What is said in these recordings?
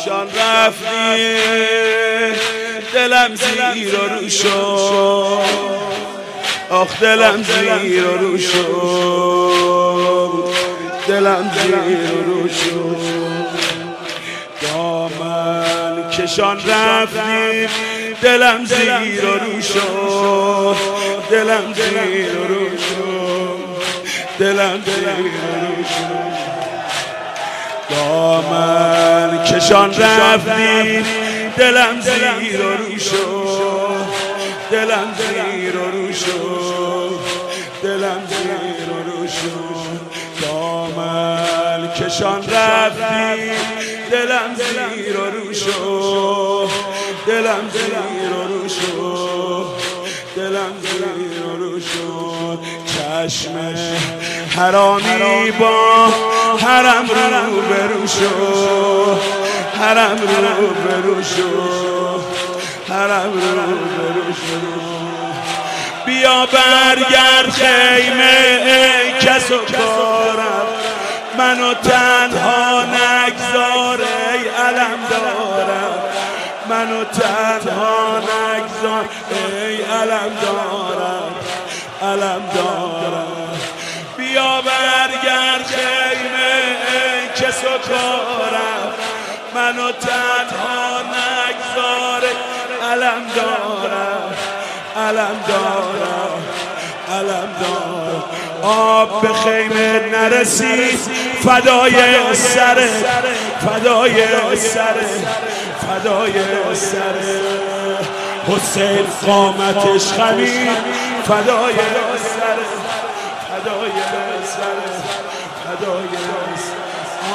کشان رفتی دلم زیر و رو شد. آخ دلم زیر و رو شد. دلم زیر و رو شد. دامن کشان رفتی دلم زیر و رو شد. دلم زیر و رو شد. دلم زیر و رو دامن کشان رفتی دلم زیر و رو دلم زیر و رو دلم زیر و رو شد. کشان رفتی دلم زیر و رو دلم زیر و رو دلم زیر و رو شد. حرامی با حرم رو برو شد حرم رو برو شد حرم رو برو شد بیا برگرد خیمه کس و کارم. منو تنها نگذار ای علم دارم منو تنها نگذار ای علم دارم علم دارم کارم منو تنها نگذار علم دارم. علم دارم. علم دارم. آب به خیمه نرسید. فدای سر فدای سر فدای سر حسین قامتش خمید. فدای سر فدای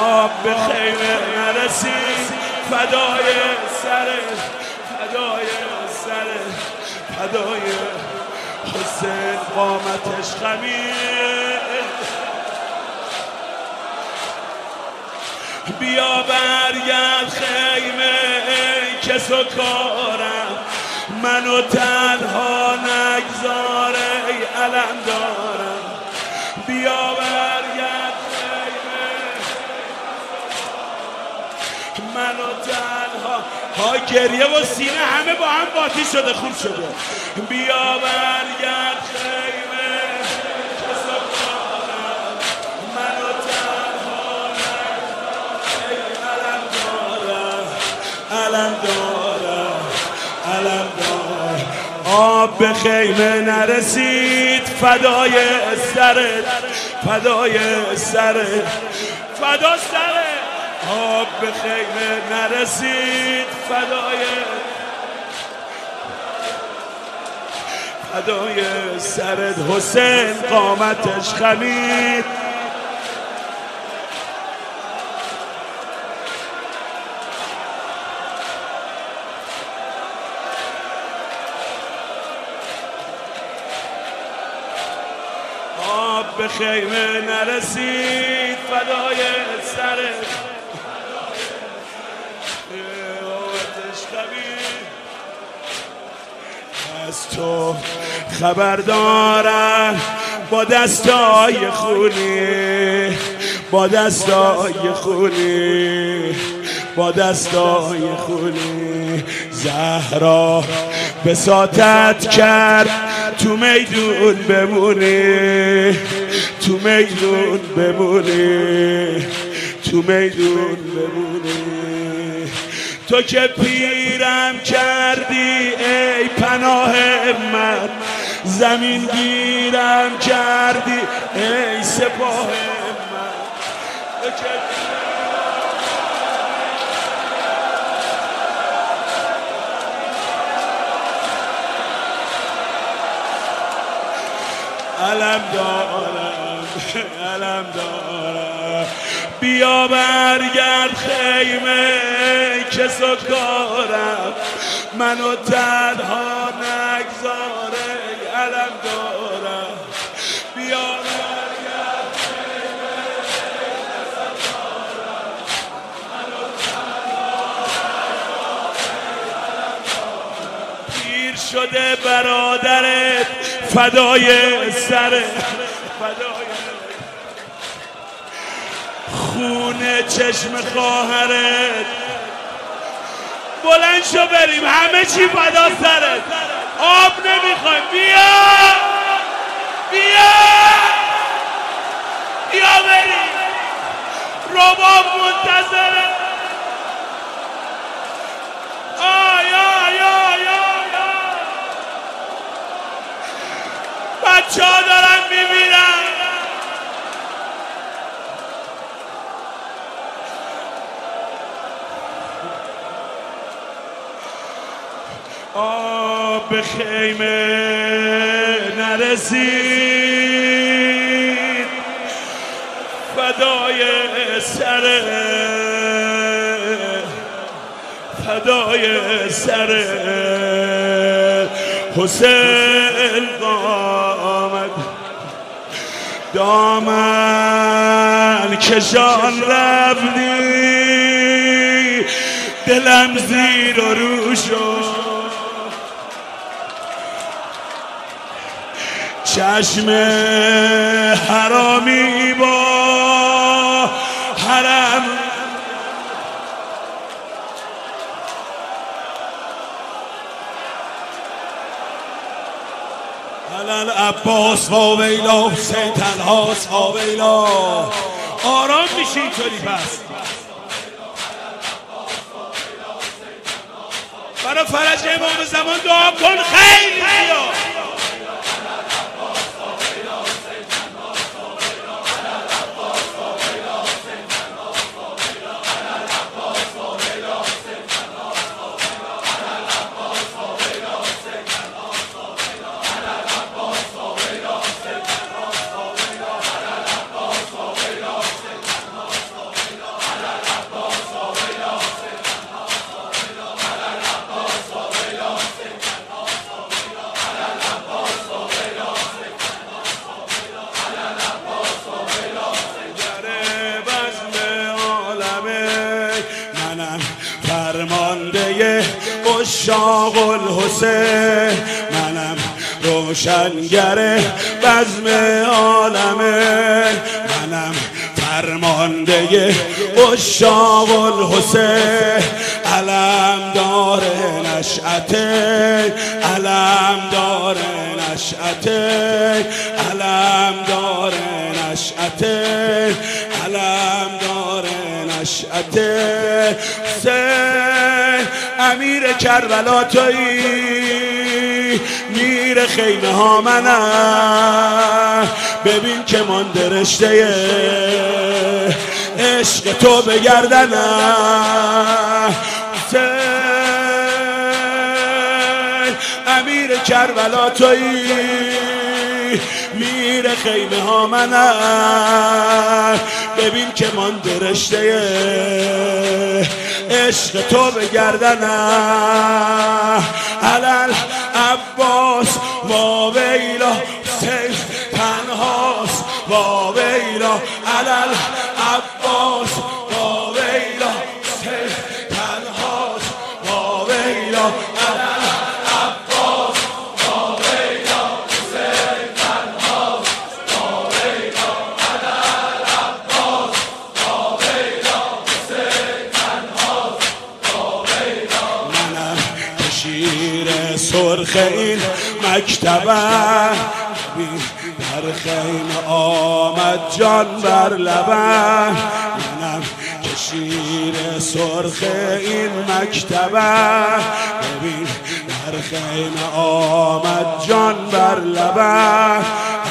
آب به خیمه نرسید فدای سر فدای سر فدای حسین قامتش خمید بیا برگرد خیمه کس و منو تنها نگذاره علم دارم. بیا ها گریه و سینه همه با هم باتی شده خوب شده. بیا برگرد خیمه. منو آب به خیمه نرسید فدای سرت فدای سرت. فدا سرت آب به خیمه نرسید. فدای فدای سرت حسین قامتش خمید. آب به خیمه نرسید. فدای سرت از تو خبر دارم با دستای خونی با دستای خونی با دستای خونی. زهرا بساتت کرد تو میدون بمونی تو میدون بمونی تو میدون بمونی. تو که پیرم کردی ای پناه من. زمین گیرم کردی ای سپاه من. علم دارم علم دارم. بیا برگرد خیمه. کس و کارم منو تنها نگذاره علم دارم. بیا. پیر شده برادرت فدای سر. فدای خون چشم خواهرت. بلند شو بریم. همه چی فدا سرت. آب نمی‌خوایم. بیا. بیا. بیا بریم. رباب منتظره آیا یا یا بچه ها به خیمه نرسید. فدای سر فدای سر. حسین قامد دامن کشان رفتی دلم زیر و رو چشم حرامی با حرم. حلال عباس و ویلا حسین تنهاست و ویلا. آرام میشه اینطوری پس برای فرج امام زمان دعا کن خیلی اشاق الحسین منم روشنگر بزم عالمه. منم فرمانده اشاق الحسین. علم دار نشعته علم دار نشعته علم دار نشعته علم دار نشعته حسین امیر کربلا تویی میر خیمه ها منم ببین که من درشته عشق تو به گردنم امیر کربلا تویی میر خیمه ها منم ببین که درشته عشق تو به گردنم علل عباس با ویلا سیف تنهاست با ویلا. علل سرخ این مکتبم در خیمه آمد جان بر لبم منم شیر سرخ این مکتبم ببین در خیمه آمد جان بر لبم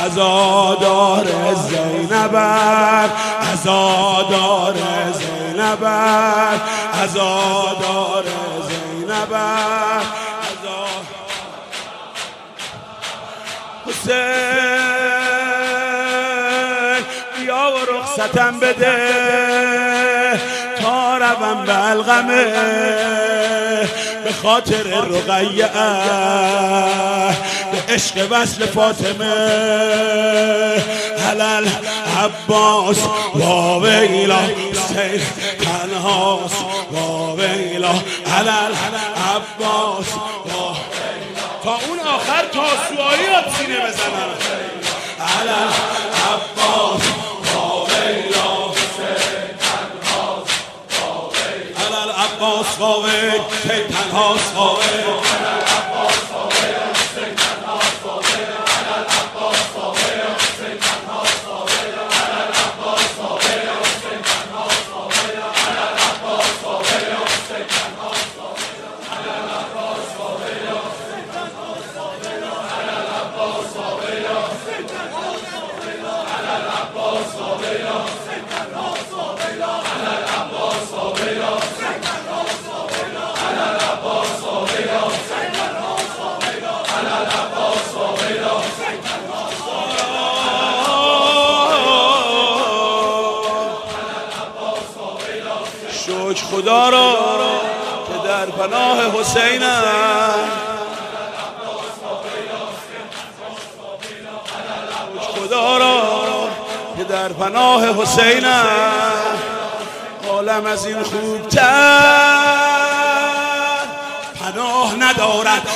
ازادار زینبم ازادار زینبم ازادار زینبم حسین بیا و رخصتم بده تا روم به الغمه. به خاطر رقیه به عشق وصل فاطمه. حلال عباس با ویلا سیر تنهاست با ویلا. حلال عباس با تا اون آخر تاسوایی را سینه بزنن علم عباس علل عباس عباس قاوه کی تنها شکر خدا را که در پناه حسینم خدا را که در پناه حسینم عالم از این خوبتر پناه ندارد.